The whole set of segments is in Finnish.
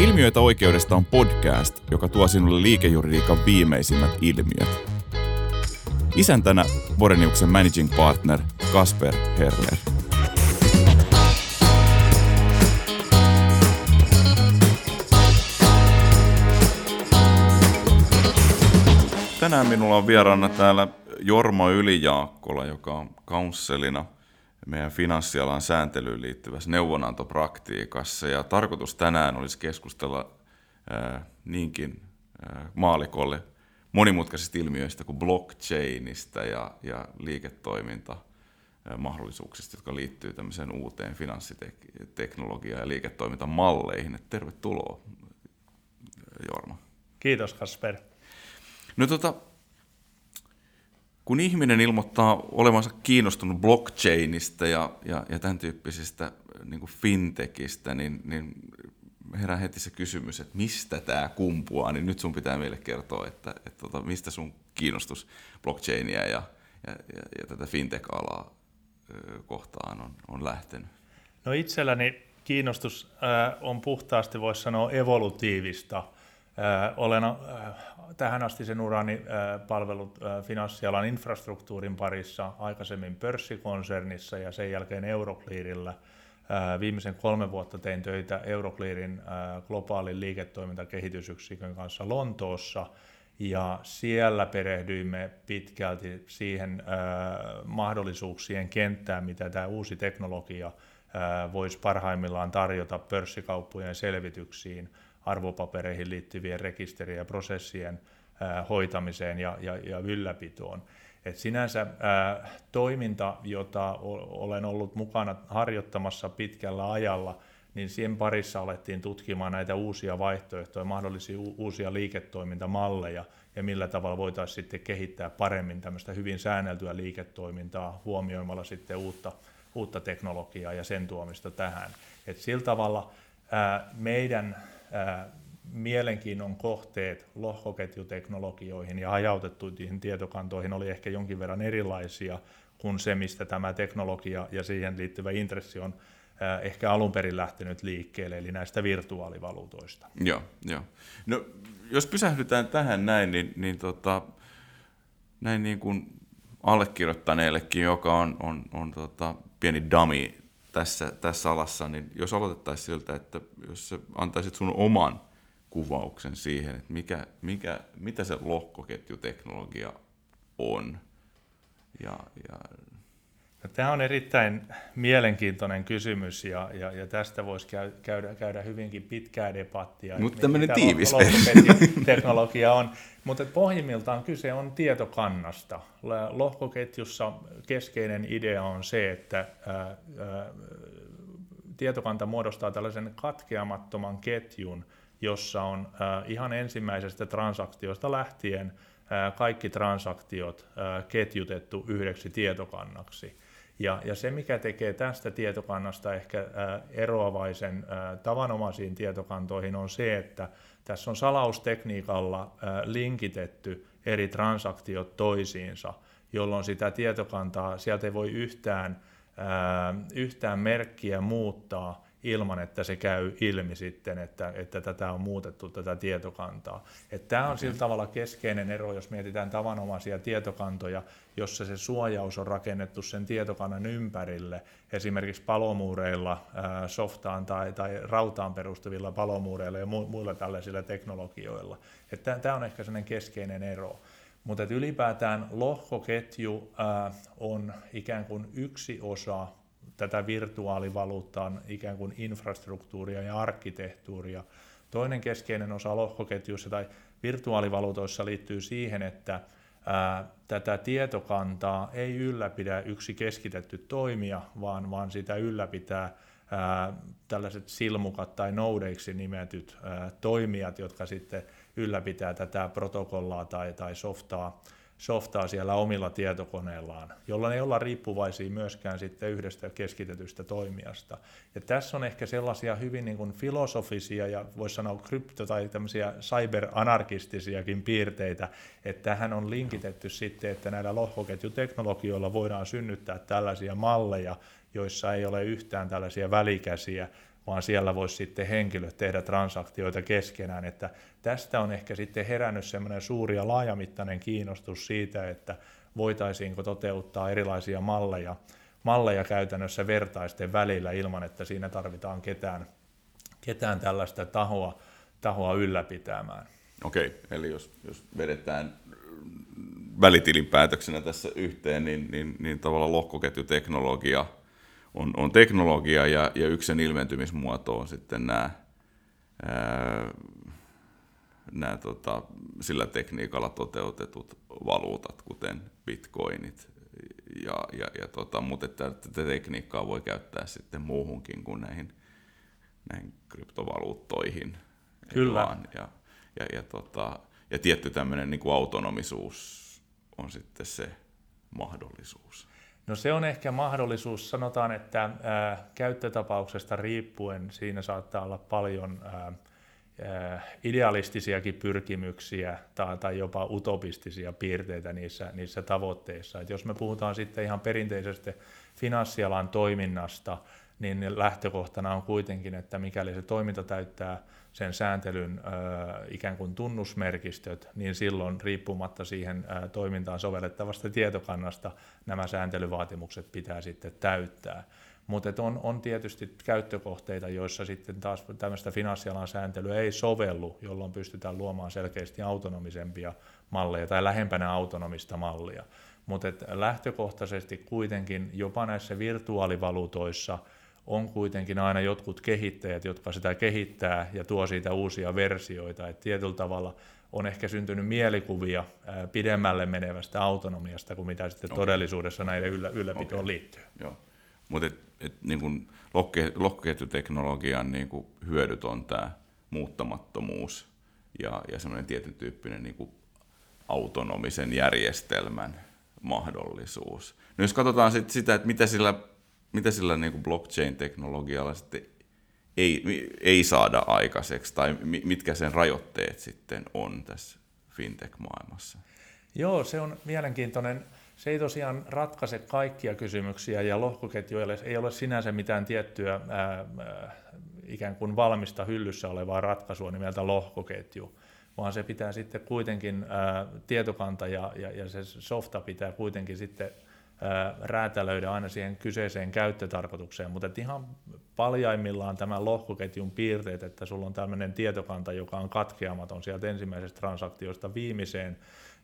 Ilmiöitä oikeudesta on podcast, joka tuo sinulle liikejuridiikan viimeisimmät ilmiöt. Isäntänä Boreniuksen managing partner Kasper Herler. Tänään minulla on vieraana täällä Jorma Ylijaakkola, joka on kansselina meidän finanssialan sääntelyyn liittyvässä neuvonantopraktiikassa. Ja tarkoitus tänään olisi keskustella ää, niinkin ää, maalikolle monimutkaisista ilmiöistä kuin blockchainista ja, ja liiketoiminta mahdollisuuksista, jotka liittyy tämmöiseen uuteen finanssiteknologiaan ja liiketoimintamalleihin. Et tervetuloa, Jorma. Kiitos, Kasper. No tota, kun ihminen ilmoittaa olevansa kiinnostunut blockchainista ja, ja, ja tämän tyyppisistä niin kuin fintechistä, niin, niin herää heti se kysymys, että mistä tämä kumpuaa, niin nyt sun pitää meille kertoa, että, että, että tota, mistä sun kiinnostus blockchainia ja, ja, ja, ja tätä fintech-alaa kohtaan on, on lähtenyt? No itselläni kiinnostus on puhtaasti, voisi sanoa, evolutiivista. Olen äh, tähän asti sen urani palvelut finanssialan infrastruktuurin parissa, aikaisemmin pörssikonsernissa ja sen jälkeen Euroclearilla – Viimeisen kolme vuotta tein töitä Euroclearin globaalin liiketoimintakehitysyksikön kanssa Lontoossa, ja siellä perehdyimme pitkälti siihen mahdollisuuksien kenttään, mitä tämä uusi teknologia voisi parhaimmillaan tarjota pörssikauppojen selvityksiin, arvopapereihin liittyvien rekisterien ja prosessien hoitamiseen ja, ja, ja ylläpitoon. Et sinänsä ää, toiminta, jota olen ollut mukana harjoittamassa pitkällä ajalla, niin siihen parissa alettiin tutkimaan näitä uusia vaihtoehtoja, mahdollisia uusia liiketoimintamalleja ja millä tavalla voitaisiin sitten kehittää paremmin tämmöistä hyvin säänneltyä liiketoimintaa huomioimalla sitten uutta, uutta teknologiaa ja sen tuomista tähän. Et sillä tavalla ää, meidän mielenkiinnon kohteet lohkoketjuteknologioihin ja hajautettuihin tietokantoihin oli ehkä jonkin verran erilaisia kuin se, mistä tämä teknologia ja siihen liittyvä intressi on ehkä alun perin lähtenyt liikkeelle, eli näistä virtuaalivaluutoista. Joo, joo. No, jos pysähdytään tähän näin, niin, niin tota, näin niin kuin allekirjoittaneellekin, joka on, on, on tota, pieni dummy tässä, tässä alassa, niin jos aloitettaisiin siltä, että jos sä antaisit sun oman kuvauksen siihen, että mikä, mikä, mitä se lohkoketjuteknologia on. Ja, ja... No, tämä on erittäin mielenkiintoinen kysymys ja, ja, ja tästä voisi käydä, käydä hyvinkin pitkää debattia. Mutta tämmöinen tiivis. teknologia on. Mutta pohjimmiltaan kyse on tietokannasta. Lohkoketjussa keskeinen idea on se, että ää, ää, tietokanta muodostaa tällaisen katkeamattoman ketjun, jossa on äh, ihan ensimmäisestä transaktiosta lähtien äh, kaikki transaktiot ketjutettu yhdeksi tietokannaksi. Ja, ja se, mikä tekee tästä tietokannasta ehkä äh, eroavaisen äh, tavanomaisiin tietokantoihin, on se, että tässä on salaustekniikalla äh, linkitetty eri transaktiot toisiinsa, jolloin sitä tietokantaa, sieltä ei voi yhtään, äh, yhtään merkkiä muuttaa, ilman, että se käy ilmi sitten, että, että tätä on muutettu, tätä tietokantaa. Että tämä on okay. sillä tavalla keskeinen ero, jos mietitään tavanomaisia tietokantoja, jossa se suojaus on rakennettu sen tietokannan ympärille, esimerkiksi palomuureilla, softaan tai, tai rautaan perustuvilla palomuureilla ja muilla tällaisilla teknologioilla. Että tämä on ehkä sellainen keskeinen ero. Mutta ylipäätään lohkoketju on ikään kuin yksi osa tätä virtuaalivaluuttaan ikään kuin infrastruktuuria ja arkkitehtuuria. Toinen keskeinen osa lohkoketjussa tai virtuaalivaluutoissa liittyy siihen, että ää, tätä tietokantaa ei ylläpidä yksi keskitetty toimija, vaan, vaan sitä ylläpitää ää, tällaiset silmukat tai noudeiksi nimetyt ää, toimijat, jotka sitten ylläpitää tätä protokollaa tai, tai softaa softaa siellä omilla tietokoneillaan, jolloin ei olla riippuvaisia myöskään sitten yhdestä keskitetystä toimijasta. Ja tässä on ehkä sellaisia hyvin niin kuin filosofisia ja voisi sanoa krypto- tai tämmöisiä cyberanarkistisiakin piirteitä, että tähän on linkitetty sitten, että näillä lohkoketjuteknologioilla voidaan synnyttää tällaisia malleja, joissa ei ole yhtään tällaisia välikäsiä, vaan siellä voisi sitten henkilöt tehdä transaktioita keskenään, että tästä on ehkä sitten herännyt semmoinen suuri ja laajamittainen kiinnostus siitä, että voitaisiinko toteuttaa erilaisia malleja, malleja käytännössä vertaisten välillä ilman, että siinä tarvitaan ketään, ketään tällaista tahoa, tahoa ylläpitämään. Okei, eli jos, jos vedetään välitilinpäätöksenä tässä yhteen, niin, niin, niin tavallaan lohkoketjuteknologia on, on teknologia ja, ja yksi sen ilmentymismuoto on sitten nämä, ää, nämä tota, sillä tekniikalla toteutetut valuutat, kuten bitcoinit. Ja, ja, ja tota, mutta että tätä tekniikkaa voi käyttää sitten muuhunkin kuin näihin, näihin kryptovaluuttoihin. Kyllä. Ja, ja, ja, tota, ja tietty tämmöinen niin kuin autonomisuus on sitten se mahdollisuus. No se on ehkä mahdollisuus, sanotaan, että ää, käyttötapauksesta riippuen siinä saattaa olla paljon ää, idealistisiakin pyrkimyksiä tai, tai jopa utopistisia piirteitä niissä, niissä tavoitteissa. Et jos me puhutaan sitten ihan perinteisestä finanssialan toiminnasta, niin lähtökohtana on kuitenkin, että mikäli se toiminta täyttää sen sääntelyn ikään kuin tunnusmerkistöt, niin silloin riippumatta siihen toimintaan sovellettavasta tietokannasta nämä sääntelyvaatimukset pitää sitten täyttää. Mutta on, on tietysti käyttökohteita, joissa sitten taas tämmöistä finanssialan sääntelyä ei sovellu, jolloin pystytään luomaan selkeästi autonomisempia malleja tai lähempänä autonomista mallia. Mutta lähtökohtaisesti kuitenkin jopa näissä virtuaalivaluutoissa – on kuitenkin aina jotkut kehittäjät, jotka sitä kehittää ja tuo siitä uusia versioita. Et tietyllä tavalla on ehkä syntynyt mielikuvia pidemmälle menevästä autonomiasta kuin mitä sitten okay. todellisuudessa näiden yllä, ylläpitoon okay. liittyy. Joo. Mutta niin lohkoketjuteknologian niin kuin hyödyt on tämä muuttamattomuus ja, ja semmoinen tietyn tyyppinen niin autonomisen järjestelmän mahdollisuus. No jos katsotaan sit sitä, että mitä sillä mitä sillä niin kuin blockchain-teknologialla sitten ei, ei saada aikaiseksi, tai mitkä sen rajoitteet sitten on tässä fintech-maailmassa? Joo, se on mielenkiintoinen. Se ei tosiaan ratkaise kaikkia kysymyksiä, ja lohkoketjuille ei ole sinänsä mitään tiettyä ää, ikään kuin valmista hyllyssä olevaa ratkaisua nimeltä lohkoketju, vaan se pitää sitten kuitenkin, ää, tietokanta ja, ja, ja se softa pitää kuitenkin sitten räätälöidä aina siihen kyseiseen käyttötarkoitukseen, mutta ihan paljaimmillaan tämän lohkoketjun piirteet, että sulla on tämmöinen tietokanta, joka on katkeamaton sieltä ensimmäisestä transaktiosta viimeiseen,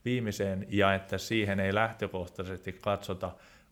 viimeiseen ja että siihen ei lähtökohtaisesti katsota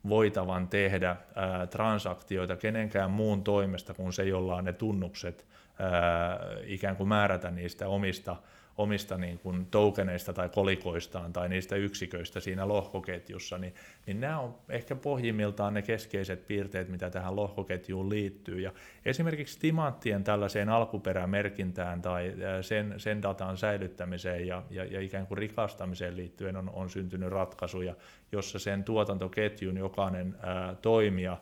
voitavan tehdä ää, transaktioita kenenkään muun toimesta kuin se, jolla on ne tunnukset ää, ikään kuin määrätä niistä omista omista niin kuin tokeneista tai kolikoistaan tai niistä yksiköistä siinä lohkoketjussa, niin, niin nämä on ehkä pohjimmiltaan ne keskeiset piirteet, mitä tähän lohkoketjuun liittyy. Ja esimerkiksi timanttien tällaiseen alkuperämerkintään tai sen, sen datan säilyttämiseen ja, ja, ja ikään kuin rikastamiseen liittyen on, on syntynyt ratkaisuja, jossa sen tuotantoketjun jokainen ää, toimija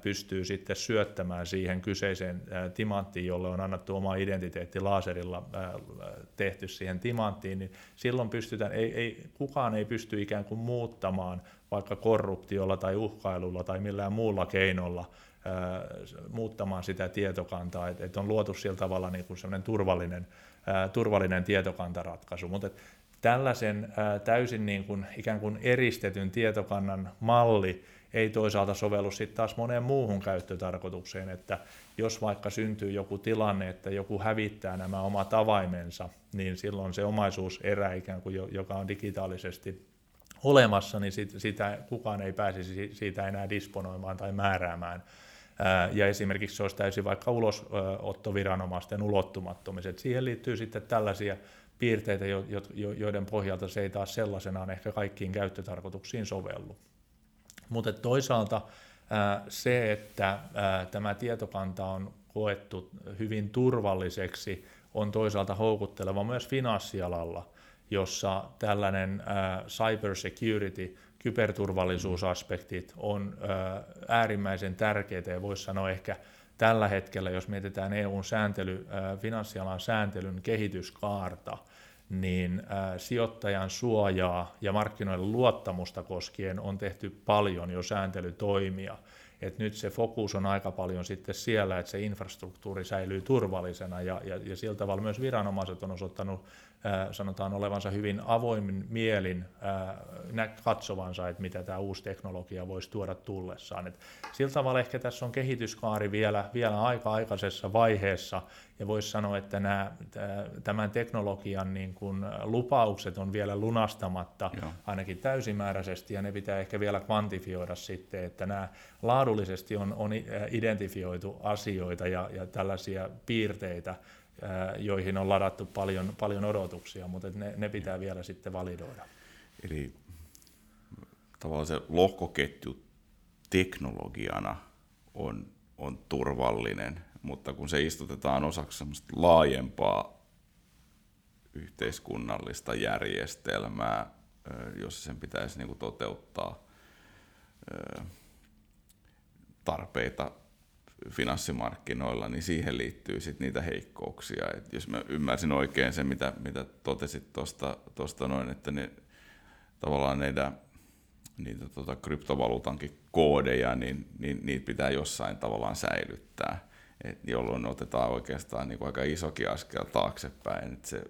pystyy sitten syöttämään siihen kyseiseen timanttiin, jolle on annettu oma identiteetti laserilla tehty siihen timanttiin, niin silloin pystytään, ei, ei, kukaan ei pysty ikään kuin muuttamaan vaikka korruptiolla tai uhkailulla tai millään muulla keinolla muuttamaan sitä tietokantaa, että et on luotu sillä tavalla niin kuin turvallinen, turvallinen tietokantaratkaisu, mutta tällaisen täysin niin kuin, ikään kuin eristetyn tietokannan malli, ei toisaalta sovellu sitten taas moneen muuhun käyttötarkoitukseen, että jos vaikka syntyy joku tilanne, että joku hävittää nämä omat avaimensa, niin silloin se omaisuuserä ikään kuin, joka on digitaalisesti olemassa, niin sitä kukaan ei pääsisi siitä enää disponoimaan tai määräämään. Ja esimerkiksi se olisi täysin vaikka ulosottoviranomaisten ulottumattomiset. Siihen liittyy sitten tällaisia piirteitä, joiden pohjalta se ei taas sellaisenaan ehkä kaikkiin käyttötarkoituksiin sovellu. Mutta toisaalta se, että tämä tietokanta on koettu hyvin turvalliseksi, on toisaalta houkutteleva myös finanssialalla, jossa tällainen cyber security, kyberturvallisuusaspektit on äärimmäisen tärkeitä ja voisi sanoa ehkä tällä hetkellä, jos mietitään EUn sääntely, finanssialan sääntelyn kehityskaarta, niin sijoittajan suojaa ja markkinoiden luottamusta koskien on tehty paljon jo sääntelytoimia. että nyt se fokus on aika paljon sitten siellä, että se infrastruktuuri säilyy turvallisena ja, ja, ja sillä tavalla myös viranomaiset on osoittanut sanotaan olevansa hyvin avoimin mielin katsovansa, että mitä tämä uusi teknologia voisi tuoda tullessaan. Et sillä tavalla ehkä tässä on kehityskaari vielä, vielä aika aikaisessa vaiheessa, ja voisi sanoa, että nämä, tämän teknologian niin kuin lupaukset on vielä lunastamatta Joo. ainakin täysimääräisesti, ja ne pitää ehkä vielä kvantifioida sitten, että nämä laadullisesti on, on identifioitu asioita ja, ja tällaisia piirteitä, joihin on ladattu paljon, paljon odotuksia, mutta ne, ne pitää vielä sitten validoida. Eli tavallaan se lohkoketju teknologiana on, on turvallinen, mutta kun se istutetaan osaksi laajempaa yhteiskunnallista järjestelmää, jossa sen pitäisi niin kuin toteuttaa tarpeita finanssimarkkinoilla, niin siihen liittyy sitten niitä heikkouksia. Et jos mä ymmärsin oikein sen, mitä, mitä totesit tuosta noin, että ne, tavallaan neitä, niitä tota, kryptovaluutankin koodeja, niin, niin niitä pitää jossain tavallaan säilyttää, et jolloin otetaan oikeastaan niin aika isokin askel taaksepäin, että se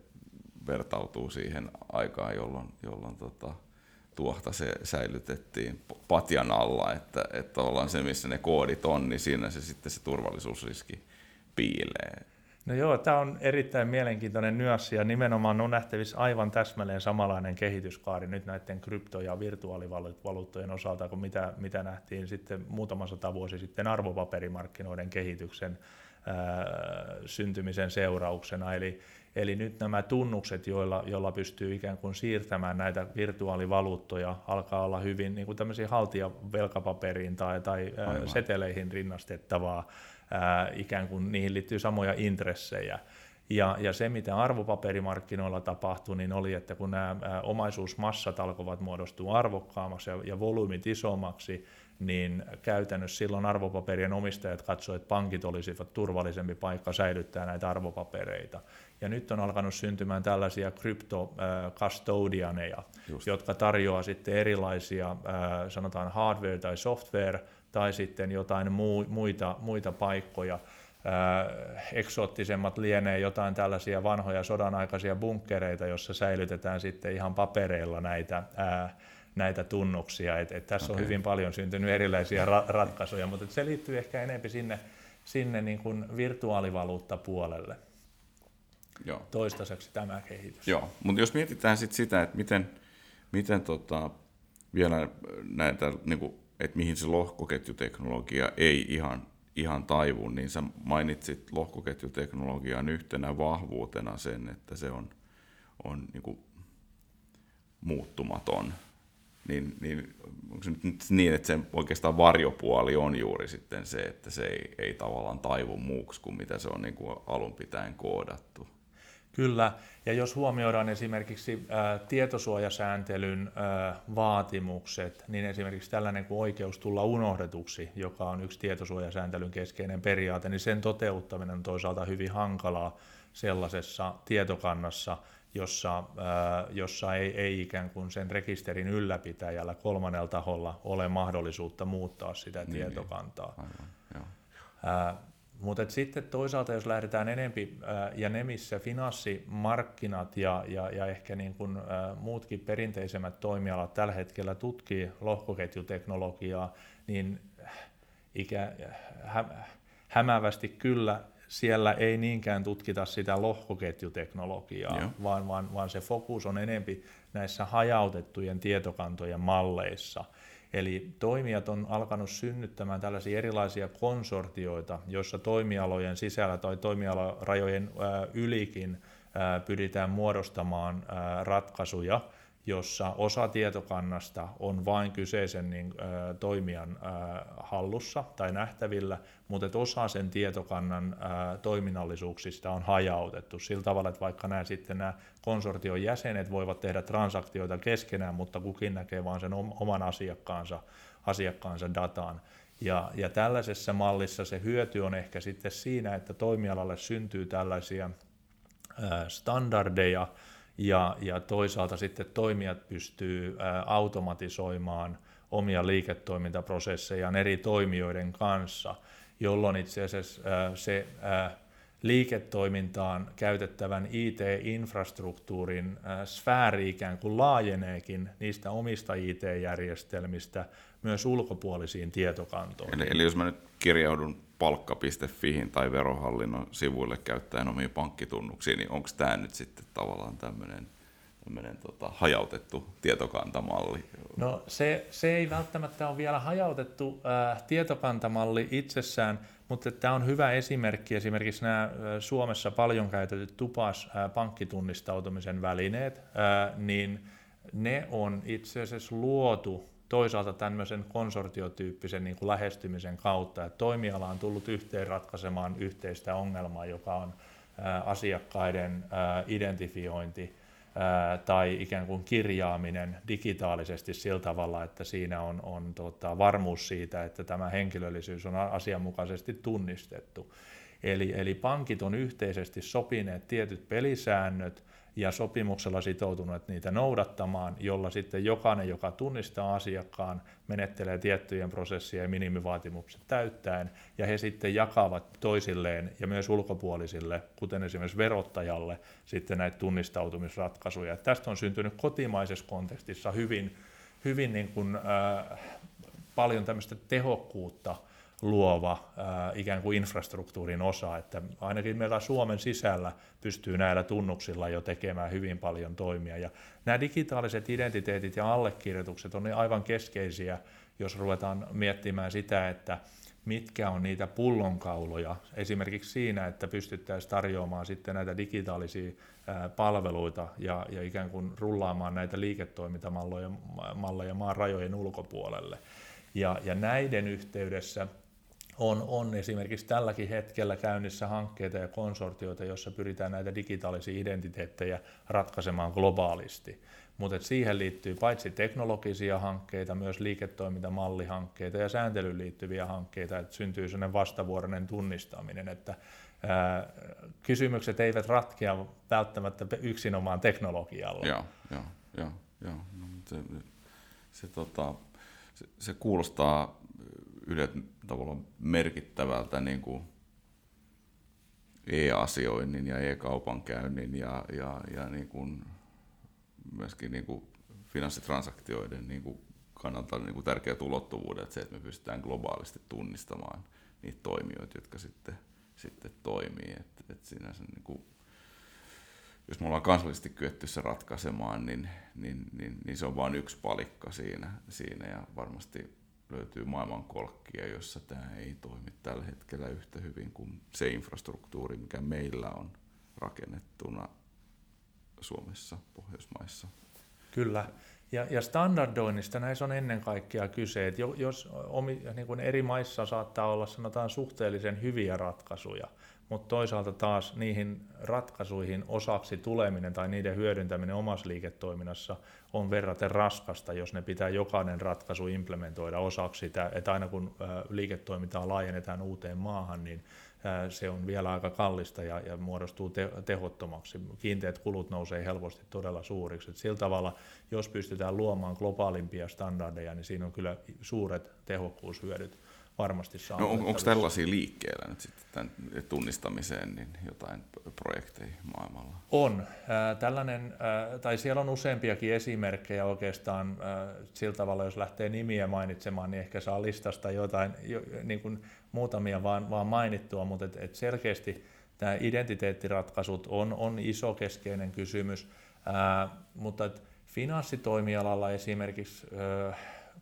vertautuu siihen aikaan, jolloin, jolloin tota, tuohta se säilytettiin patjan alla, että, että tavallaan se, missä ne koodit on, niin siinä se sitten se turvallisuusriski piilee. No joo, tämä on erittäin mielenkiintoinen nyanssi ja nimenomaan on nähtävissä aivan täsmälleen samanlainen kehityskaari nyt näiden krypto- ja virtuaalivaluuttojen osalta kuin mitä, mitä nähtiin sitten muutama sata vuosi sitten arvopaperimarkkinoiden kehityksen ää, syntymisen seurauksena. Eli Eli nyt nämä tunnukset, joilla, joilla pystyy ikään kuin siirtämään näitä virtuaalivaluuttoja, alkaa olla hyvin niin kuin tämmöisiä haltijavelkapaperiin tai, tai Aivan. seteleihin rinnastettavaa, ää, ikään kuin niihin liittyy samoja intressejä. Ja, ja se, mitä arvopaperimarkkinoilla tapahtui, niin oli, että kun nämä omaisuusmassat alkoivat muodostua arvokkaammaksi ja, ja volyymit isommaksi, niin käytännössä silloin arvopaperien omistajat katsoivat, että pankit olisivat turvallisempi paikka säilyttää näitä arvopapereita. Ja nyt on alkanut syntymään tällaisia krypto-custodianeja, jotka tarjoaa sitten erilaisia, sanotaan hardware tai software, tai sitten jotain muita, muita paikkoja. eksoottisemmat lienee jotain tällaisia vanhoja sodanaikaisia bunkkereita, jossa säilytetään sitten ihan papereilla näitä, näitä tunnuksia. Et, et tässä okay. on hyvin paljon syntynyt erilaisia ra- ratkaisuja, mutta se liittyy ehkä enemmän sinne, sinne niin kuin virtuaalivaluuttapuolelle. Joo. toistaiseksi tämä kehitys. Joo, mutta jos mietitään sit sitä, että miten, miten tota, vielä näitä, niin kuin, että mihin se lohkoketjuteknologia ei ihan, ihan taivu, niin sä mainitsit lohkoketjuteknologian yhtenä vahvuutena sen, että se on, on niin kuin, muuttumaton. Niin, niin onko se nyt niin, että se oikeastaan varjopuoli on juuri sitten se, että se ei, ei tavallaan taivu muuksi kuin mitä se on niin kuin alun pitäen koodattu? Kyllä, ja jos huomioidaan esimerkiksi ä, tietosuojasääntelyn ä, vaatimukset, niin esimerkiksi tällainen kuin oikeus tulla unohdetuksi, joka on yksi tietosuojasääntelyn keskeinen periaate, niin sen toteuttaminen on toisaalta hyvin hankalaa sellaisessa tietokannassa, jossa, ä, jossa ei, ei ikään kuin sen rekisterin ylläpitäjällä kolmannella taholla ole mahdollisuutta muuttaa sitä niin, niin. tietokantaa. Niin. Aivan, joo. Mutta sitten toisaalta, jos lähdetään enempi ja nemissä finanssimarkkinat ja, ja, ja ehkä niin kuin, muutkin perinteisemmät toimialat tällä hetkellä tutkii lohkoketjuteknologiaa, niin ikä, hä, hämävästi kyllä siellä ei niinkään tutkita sitä lohkoketjuteknologiaa, vaan, vaan, vaan se fokus on enempi näissä hajautettujen tietokantojen malleissa – Eli toimijat on alkanut synnyttämään tällaisia erilaisia konsortioita, joissa toimialojen sisällä tai toimialarajojen ylikin pyritään muodostamaan ratkaisuja, jossa osa tietokannasta on vain kyseisen niin, ä, toimijan ä, hallussa tai nähtävillä, mutta osa sen tietokannan ä, toiminnallisuuksista on hajautettu sillä tavalla, että vaikka nämä sitten nämä konsortion jäsenet voivat tehdä transaktioita keskenään, mutta kukin näkee vain sen oman asiakkaansa, asiakkaansa datan. Ja, ja tällaisessa mallissa se hyöty on ehkä sitten siinä, että toimialalle syntyy tällaisia standardeja, ja, ja toisaalta sitten toimijat pystyy automatisoimaan omia liiketoimintaprosessejaan eri toimijoiden kanssa, jolloin itse asiassa se liiketoimintaan käytettävän IT-infrastruktuurin sfääri ikään kuin laajeneekin niistä omista IT-järjestelmistä myös ulkopuolisiin tietokantoihin. Eli, eli jos mä nyt kirjaudun palkka.fihin tai verohallinnon sivuille käyttäen omia pankkitunnuksia, niin onko tämä nyt sitten tavallaan tämmöinen tämmöinen tota, hajautettu tietokantamalli? No se, se ei välttämättä ole vielä hajautettu äh, tietokantamalli itsessään, mutta tämä on hyvä esimerkki. Esimerkiksi nämä äh, Suomessa paljon käytetyt tupas äh, pankkitunnistautumisen välineet, äh, niin ne on itse asiassa luotu toisaalta tämmöisen konsortiotyyppisen niin kuin lähestymisen kautta, että toimiala on tullut yhteen ratkaisemaan yhteistä ongelmaa, joka on asiakkaiden identifiointi tai ikään kuin kirjaaminen digitaalisesti sillä tavalla, että siinä on, on tota, varmuus siitä, että tämä henkilöllisyys on asianmukaisesti tunnistettu. Eli, eli pankit on yhteisesti sopineet tietyt pelisäännöt, ja sopimuksella sitoutuneet niitä noudattamaan, jolla sitten jokainen, joka tunnistaa asiakkaan, menettelee tiettyjen prosessien ja minimivaatimukset täyttäen, ja he sitten jakavat toisilleen ja myös ulkopuolisille, kuten esimerkiksi verottajalle, sitten näitä tunnistautumisratkaisuja. Tästä on syntynyt kotimaisessa kontekstissa hyvin, hyvin niin kuin, äh, paljon tämmöistä tehokkuutta, luova äh, ikään kuin infrastruktuurin osa, että ainakin meillä Suomen sisällä pystyy näillä tunnuksilla jo tekemään hyvin paljon toimia. Ja nämä digitaaliset identiteetit ja allekirjoitukset on aivan keskeisiä, jos ruvetaan miettimään sitä, että mitkä on niitä pullonkauloja esimerkiksi siinä, että pystyttäisiin tarjoamaan sitten näitä digitaalisia palveluita ja, ja ikään kuin rullaamaan näitä liiketoimintamalleja malleja maan rajojen ulkopuolelle. Ja, ja näiden yhteydessä on, on esimerkiksi tälläkin hetkellä käynnissä hankkeita ja konsortioita, joissa pyritään näitä digitaalisia identiteettejä ratkaisemaan globaalisti. Mutta siihen liittyy paitsi teknologisia hankkeita, myös liiketoimintamallihankkeita ja sääntelyyn liittyviä hankkeita, että syntyy sellainen vastavuoroinen tunnistaminen, että ää, kysymykset eivät ratkea välttämättä yksinomaan teknologialla. Joo, joo, joo. joo. No, se, se, tota, se, se kuulostaa Yle tavallaan merkittävältä niin kuin e-asioinnin ja e-kaupankäynnin ja, ja, ja niin kuin myöskin niin kuin finanssitransaktioiden niin kuin kannalta niin kuin tärkeät ulottuvuudet, se, että me pystytään globaalisti tunnistamaan niitä toimijoita, jotka sitten, sitten toimii. Et, et sinänsä niin kuin, jos me ollaan kansallisesti kyetty se ratkaisemaan, niin, niin, niin, niin se on vain yksi palikka siinä, siinä ja varmasti löytyy maailmankolkkia, jossa tämä ei toimi tällä hetkellä yhtä hyvin kuin se infrastruktuuri, mikä meillä on rakennettuna Suomessa, Pohjoismaissa. Kyllä. Ja, ja standardoinnista näissä on ennen kaikkea kyse, että jos omi, niin kuin eri maissa saattaa olla sanotaan suhteellisen hyviä ratkaisuja, mutta toisaalta taas niihin ratkaisuihin osaksi tuleminen tai niiden hyödyntäminen omassa liiketoiminnassa on verraten raskasta, jos ne pitää jokainen ratkaisu implementoida osaksi sitä, että aina kun liiketoimintaa laajennetaan uuteen maahan, niin se on vielä aika kallista ja, ja muodostuu te, tehottomaksi. Kiinteät kulut nousee helposti todella suuriksi. Et sillä tavalla, jos pystytään luomaan globaalimpia standardeja, niin siinä on kyllä suuret tehokkuushyödyt varmasti saa. No on, onko tällaisia liikkeellä nyt sitten tämän tunnistamiseen niin jotain projekteja maailmalla? On. tällainen, tai siellä on useampiakin esimerkkejä oikeastaan sillä tavalla, jos lähtee nimiä mainitsemaan, niin ehkä saa listasta jotain, jo, niin kuin muutamia vaan, vaan mainittua, mutta et, et selkeästi tämä identiteettiratkaisut on, on iso keskeinen kysymys, mutta et finanssitoimialalla esimerkiksi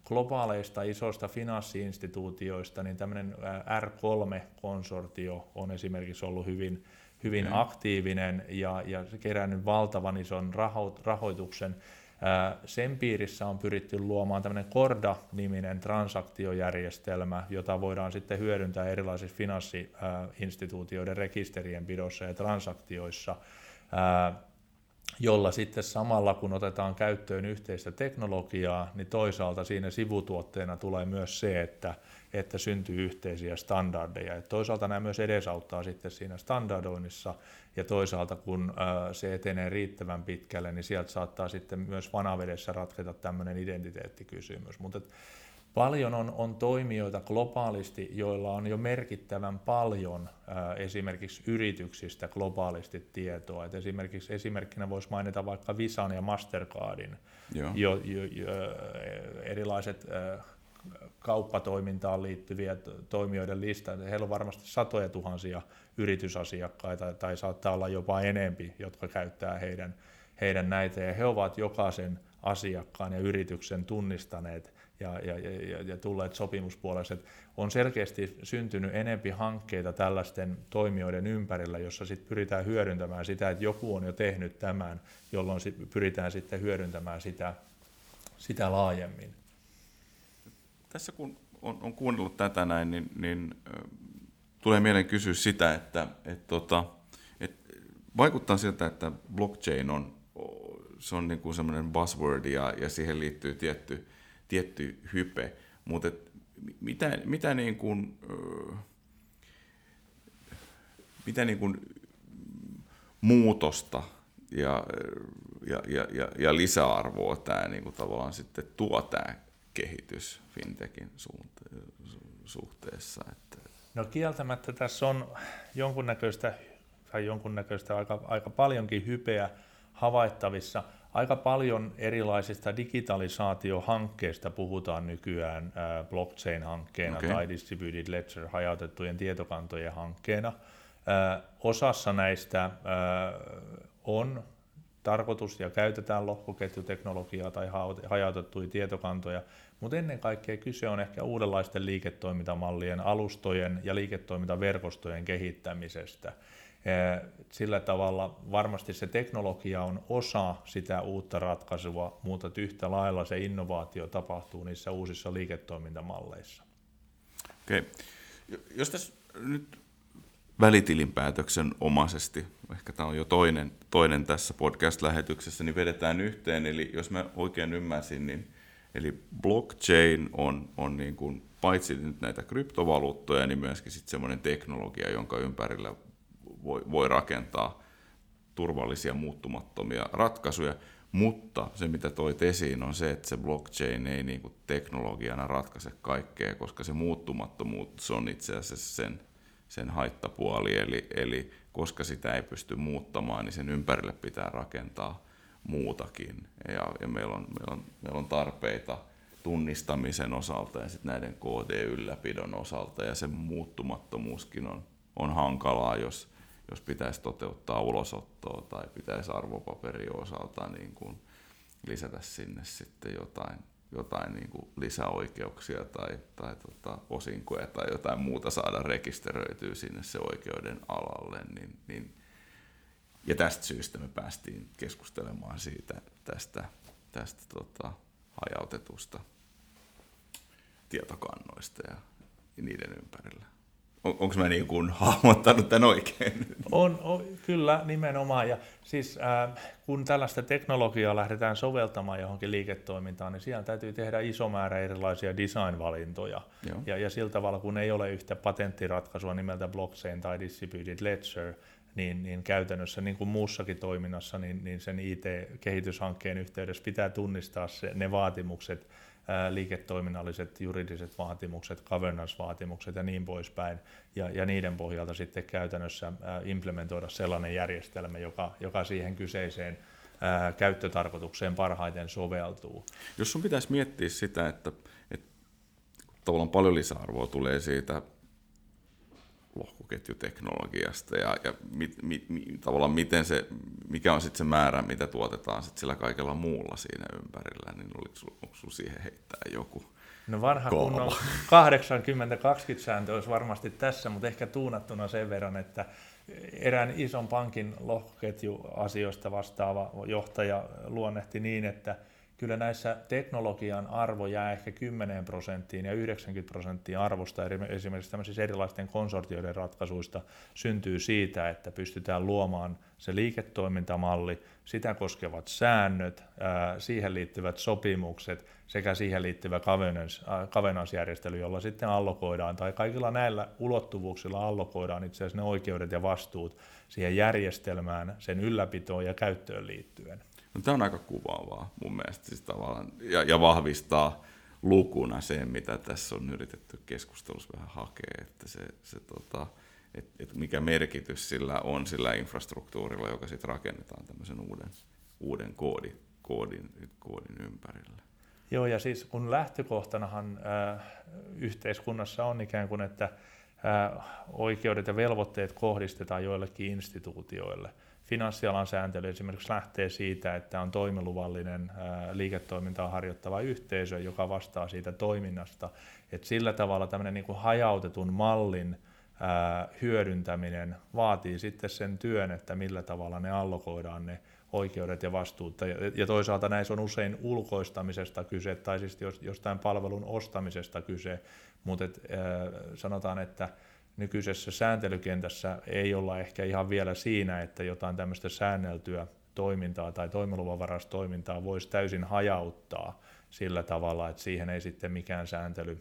globaaleista isoista finanssiinstituutioista, niin tämmöinen R3-konsortio on esimerkiksi ollut hyvin, hyvin okay. aktiivinen ja, ja kerännyt valtavan ison rahoituksen. Sen piirissä on pyritty luomaan tämmöinen Corda-niminen transaktiojärjestelmä, jota voidaan sitten hyödyntää erilaisissa finanssiinstituutioiden rekisterien pidossa ja transaktioissa jolla sitten samalla kun otetaan käyttöön yhteistä teknologiaa, niin toisaalta siinä sivutuotteena tulee myös se, että, että syntyy yhteisiä standardeja. Et toisaalta nämä myös edesauttaa sitten siinä standardoinnissa ja toisaalta kun se etenee riittävän pitkälle, niin sieltä saattaa sitten myös vanavedessä ratketa tämmöinen identiteettikysymys. Mutta Paljon on, on toimijoita globaalisti, joilla on jo merkittävän paljon ää, esimerkiksi yrityksistä globaalisti tietoa. Et esimerkiksi esimerkkinä voisi mainita vaikka Visan ja Mastercardin jo, jo, jo, erilaiset ää, kauppatoimintaan liittyviä toimijoiden lista. Heillä on varmasti satoja tuhansia yritysasiakkaita tai saattaa olla jopa enempi, jotka käyttää heidän, heidän näitä ja he ovat jokaisen asiakkaan ja yrityksen tunnistaneet ja, ja, ja, ja tulleet sopimuspuoliset. On selkeästi syntynyt enempi hankkeita tällaisten toimijoiden ympärillä, jossa sit pyritään hyödyntämään sitä, että joku on jo tehnyt tämän, jolloin sit pyritään sitten hyödyntämään sitä, sitä laajemmin. Tässä kun on, on kuunnellut tätä näin, niin, niin tulee mieleen kysyä sitä, että et, tota, et, vaikuttaa siltä, että blockchain on, se on niin kuin semmoinen buzzword ja, ja siihen liittyy tietty tietty hype, mutta mitä, mitä, niin kuin, mitä niin kuin muutosta ja, ja, ja, ja, ja lisäarvoa tämä niin kuin tavallaan sitten tuo tämä kehitys fintekin suhteessa? Että... No kieltämättä tässä on jonkunnäköistä tai jonkunnäköistä aika, aika paljonkin hypeä havaittavissa – Aika paljon erilaisista digitalisaatiohankkeista puhutaan nykyään blockchain-hankkeena okay. tai distributed ledger hajautettujen tietokantojen hankkeena. Osassa näistä on tarkoitus ja käytetään lohkoketjuteknologiaa tai hajautettuja tietokantoja, mutta ennen kaikkea kyse on ehkä uudenlaisten liiketoimintamallien, alustojen ja liiketoimintaverkostojen kehittämisestä – sillä tavalla varmasti se teknologia on osa sitä uutta ratkaisua, mutta yhtä lailla se innovaatio tapahtuu niissä uusissa liiketoimintamalleissa. Okei. Jos tässä nyt välitilinpäätöksen omaisesti, ehkä tämä on jo toinen, toinen tässä podcast-lähetyksessä, niin vedetään yhteen. Eli jos mä oikein ymmärsin, niin eli blockchain on, on niin kuin paitsi nyt näitä kryptovaluuttoja, niin myöskin sitten semmoinen teknologia, jonka ympärillä voi, voi rakentaa turvallisia muuttumattomia ratkaisuja, mutta se mitä toit esiin on se, että se blockchain ei niin kuin teknologiana ratkaise kaikkea, koska se muuttumattomuus on itse asiassa sen, sen haittapuoli, eli, eli koska sitä ei pysty muuttamaan, niin sen ympärille pitää rakentaa muutakin. Ja, ja meillä, on, meillä, on, meillä on tarpeita tunnistamisen osalta ja sitten näiden KD-ylläpidon osalta, ja se muuttumattomuuskin on, on hankalaa, jos, jos pitäisi toteuttaa ulosottoa tai pitäisi arvopaperin osalta niin kuin lisätä sinne sitten jotain, jotain niin kuin lisäoikeuksia tai, tai tota, osinkoja tai jotain muuta saada rekisteröityä sinne se oikeuden alalle, niin, niin ja tästä syystä me päästiin keskustelemaan siitä tästä, tästä tota, hajautetusta tietokannoista ja niiden ympärillä. On, onko mä niin kuin hahmottanut tämän oikein? On, on kyllä nimenomaan. Ja siis äh, kun tällaista teknologiaa lähdetään soveltamaan johonkin liiketoimintaan, niin siellä täytyy tehdä iso määrä erilaisia design-valintoja. Ja, ja sillä tavalla, kun ei ole yhtä patenttiratkaisua nimeltä blockchain tai distributed ledger, niin, niin käytännössä niin kuin muussakin toiminnassa, niin, niin sen IT-kehityshankkeen yhteydessä pitää tunnistaa se, ne vaatimukset, liiketoiminnalliset juridiset vaatimukset, governance-vaatimukset ja niin poispäin, ja, ja niiden pohjalta sitten käytännössä implementoida sellainen järjestelmä, joka, joka siihen kyseiseen ää, käyttötarkoitukseen parhaiten soveltuu. Jos sun pitäisi miettiä sitä, että, että tavallaan paljon lisäarvoa tulee siitä lohkoketjuteknologiasta ja, ja mit, mit, mit, tavallaan miten se, mikä on sitten se määrä, mitä tuotetaan sit sillä kaikella muulla siinä ympärillä, niin oliko sinulla siihen heittää joku No vanha kunnon 80-20 sääntö olisi varmasti tässä, mutta ehkä tuunattuna sen verran, että erään ison pankin lohkoketjuasioista vastaava johtaja luonnehti niin, että kyllä näissä teknologian arvo jää ehkä 10 prosenttiin ja 90 prosenttia arvosta esimerkiksi tämmöisissä erilaisten konsortioiden ratkaisuista syntyy siitä, että pystytään luomaan se liiketoimintamalli, sitä koskevat säännöt, siihen liittyvät sopimukset sekä siihen liittyvä kavenansjärjestely, jolla sitten allokoidaan, tai kaikilla näillä ulottuvuuksilla allokoidaan itse asiassa ne oikeudet ja vastuut siihen järjestelmään, sen ylläpitoon ja käyttöön liittyen. No, tämä on aika kuvaavaa mun mielestä siis tavallaan, ja, ja vahvistaa lukuna sen, mitä tässä on yritetty keskustelussa vähän hakea, että se, se tota, et, et mikä merkitys sillä on sillä infrastruktuurilla, joka sitten rakennetaan tämmöisen uuden, uuden koodin, koodin, koodin ympärille. Joo, ja siis kun lähtökohtanahan äh, yhteiskunnassa on ikään kuin, että äh, oikeudet ja velvoitteet kohdistetaan joillekin instituutioille – finanssialan sääntely esimerkiksi lähtee siitä, että on toimiluvallinen liiketoimintaa harjoittava yhteisö, joka vastaa siitä toiminnasta. Et sillä tavalla tämmöinen niin kuin hajautetun mallin hyödyntäminen vaatii sitten sen työn, että millä tavalla ne allokoidaan ne oikeudet ja vastuut. Ja toisaalta näissä on usein ulkoistamisesta kyse, tai siis jostain palvelun ostamisesta kyse, mutta et, sanotaan, että nykyisessä sääntelykentässä ei olla ehkä ihan vielä siinä, että jotain tämmöistä säänneltyä toimintaa tai toimiluvanvarastoimintaa voisi täysin hajauttaa sillä tavalla, että siihen ei sitten mikään sääntely,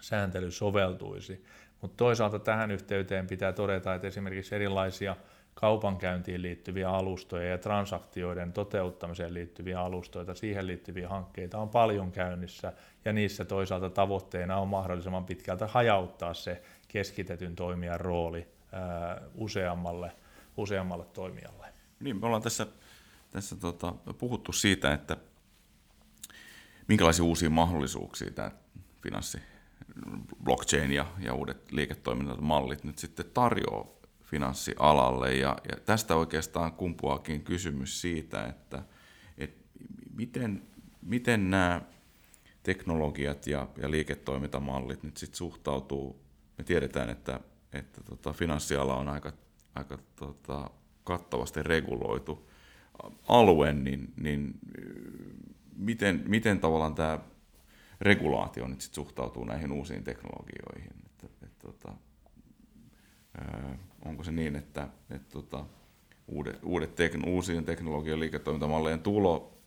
sääntely soveltuisi. Mutta toisaalta tähän yhteyteen pitää todeta, että esimerkiksi erilaisia kaupankäyntiin liittyviä alustoja ja transaktioiden toteuttamiseen liittyviä alustoja, siihen liittyviä hankkeita on paljon käynnissä, ja niissä toisaalta tavoitteena on mahdollisimman pitkältä hajauttaa se keskitetyn toimijan rooli useammalle, useammalle toimijalle. Niin, me ollaan tässä, tässä tota, puhuttu siitä, että minkälaisia uusia mahdollisuuksia tämä finanssi, blockchain ja, ja uudet liiketoimintamallit nyt sitten tarjoaa finanssialalle. Ja, ja tästä oikeastaan kumpuakin kysymys siitä, että, että miten, miten nämä teknologiat ja, ja liiketoimintamallit nyt sitten suhtautuu me tiedetään, että, että tota, finanssiala on aika, aika tota, kattavasti reguloitu alue, niin, niin miten, miten tavallaan tämä regulaatio nyt sit suhtautuu näihin uusiin teknologioihin? Että, et, tota, onko se niin, että et, tota, uudet, uudet tek, uusien teknologian liiketoimintamalleen tulo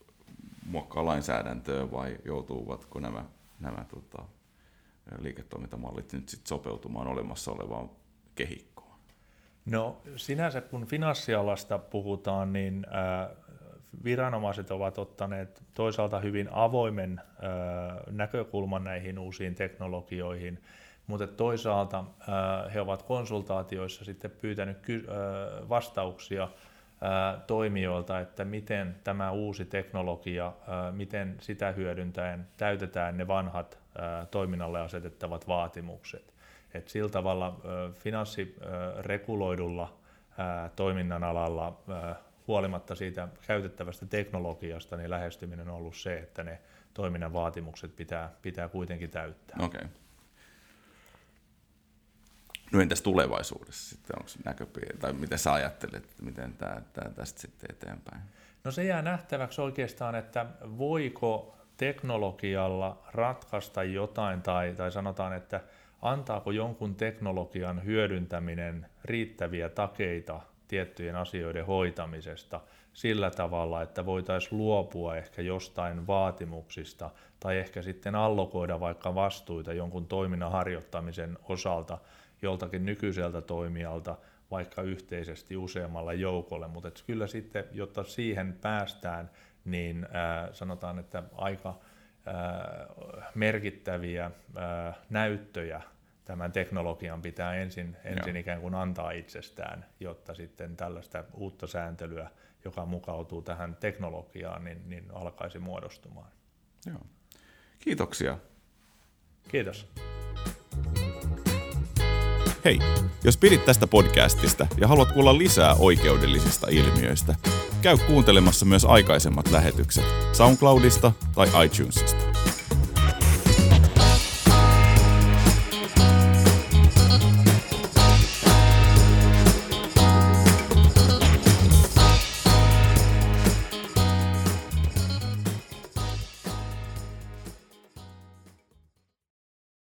muokkaa lainsäädäntöä vai joutuvatko nämä, nämä tota, liiketoimintamallit nyt sit sopeutumaan olemassa olevaan kehikkoon? No sinänsä kun finanssialasta puhutaan, niin viranomaiset ovat ottaneet toisaalta hyvin avoimen näkökulman näihin uusiin teknologioihin, mutta toisaalta he ovat konsultaatioissa sitten pyytänyt vastauksia toimijoilta, että miten tämä uusi teknologia, miten sitä hyödyntäen täytetään ne vanhat toiminnalle asetettavat vaatimukset. Et sillä tavalla finanssirekuloidulla toiminnan alalla huolimatta siitä käytettävästä teknologiasta, niin lähestyminen on ollut se, että ne toiminnan vaatimukset pitää, pitää kuitenkin täyttää. Okay. No entäs tulevaisuudessa sitten, onko näköpiiri, tai mitä sä ajattelet, miten tämä, tämä tästä sitten eteenpäin? No se jää nähtäväksi oikeastaan, että voiko teknologialla ratkaista jotain, tai, tai sanotaan, että antaako jonkun teknologian hyödyntäminen riittäviä takeita tiettyjen asioiden hoitamisesta sillä tavalla, että voitaisiin luopua ehkä jostain vaatimuksista tai ehkä sitten allokoida vaikka vastuita jonkun toiminnan harjoittamisen osalta joltakin nykyiseltä toimijalta vaikka yhteisesti useammalle joukolle, mutta kyllä sitten, jotta siihen päästään, niin äh, sanotaan, että aika äh, merkittäviä äh, näyttöjä tämän teknologian pitää ensin, ensin ikään kuin antaa itsestään, jotta sitten tällaista uutta sääntelyä, joka mukautuu tähän teknologiaan, niin, niin alkaisi muodostumaan. Joo. Kiitoksia. Kiitos. Hei, jos pidit tästä podcastista ja haluat kuulla lisää oikeudellisista ilmiöistä, käy kuuntelemassa myös aikaisemmat lähetykset SoundCloudista tai iTunesista.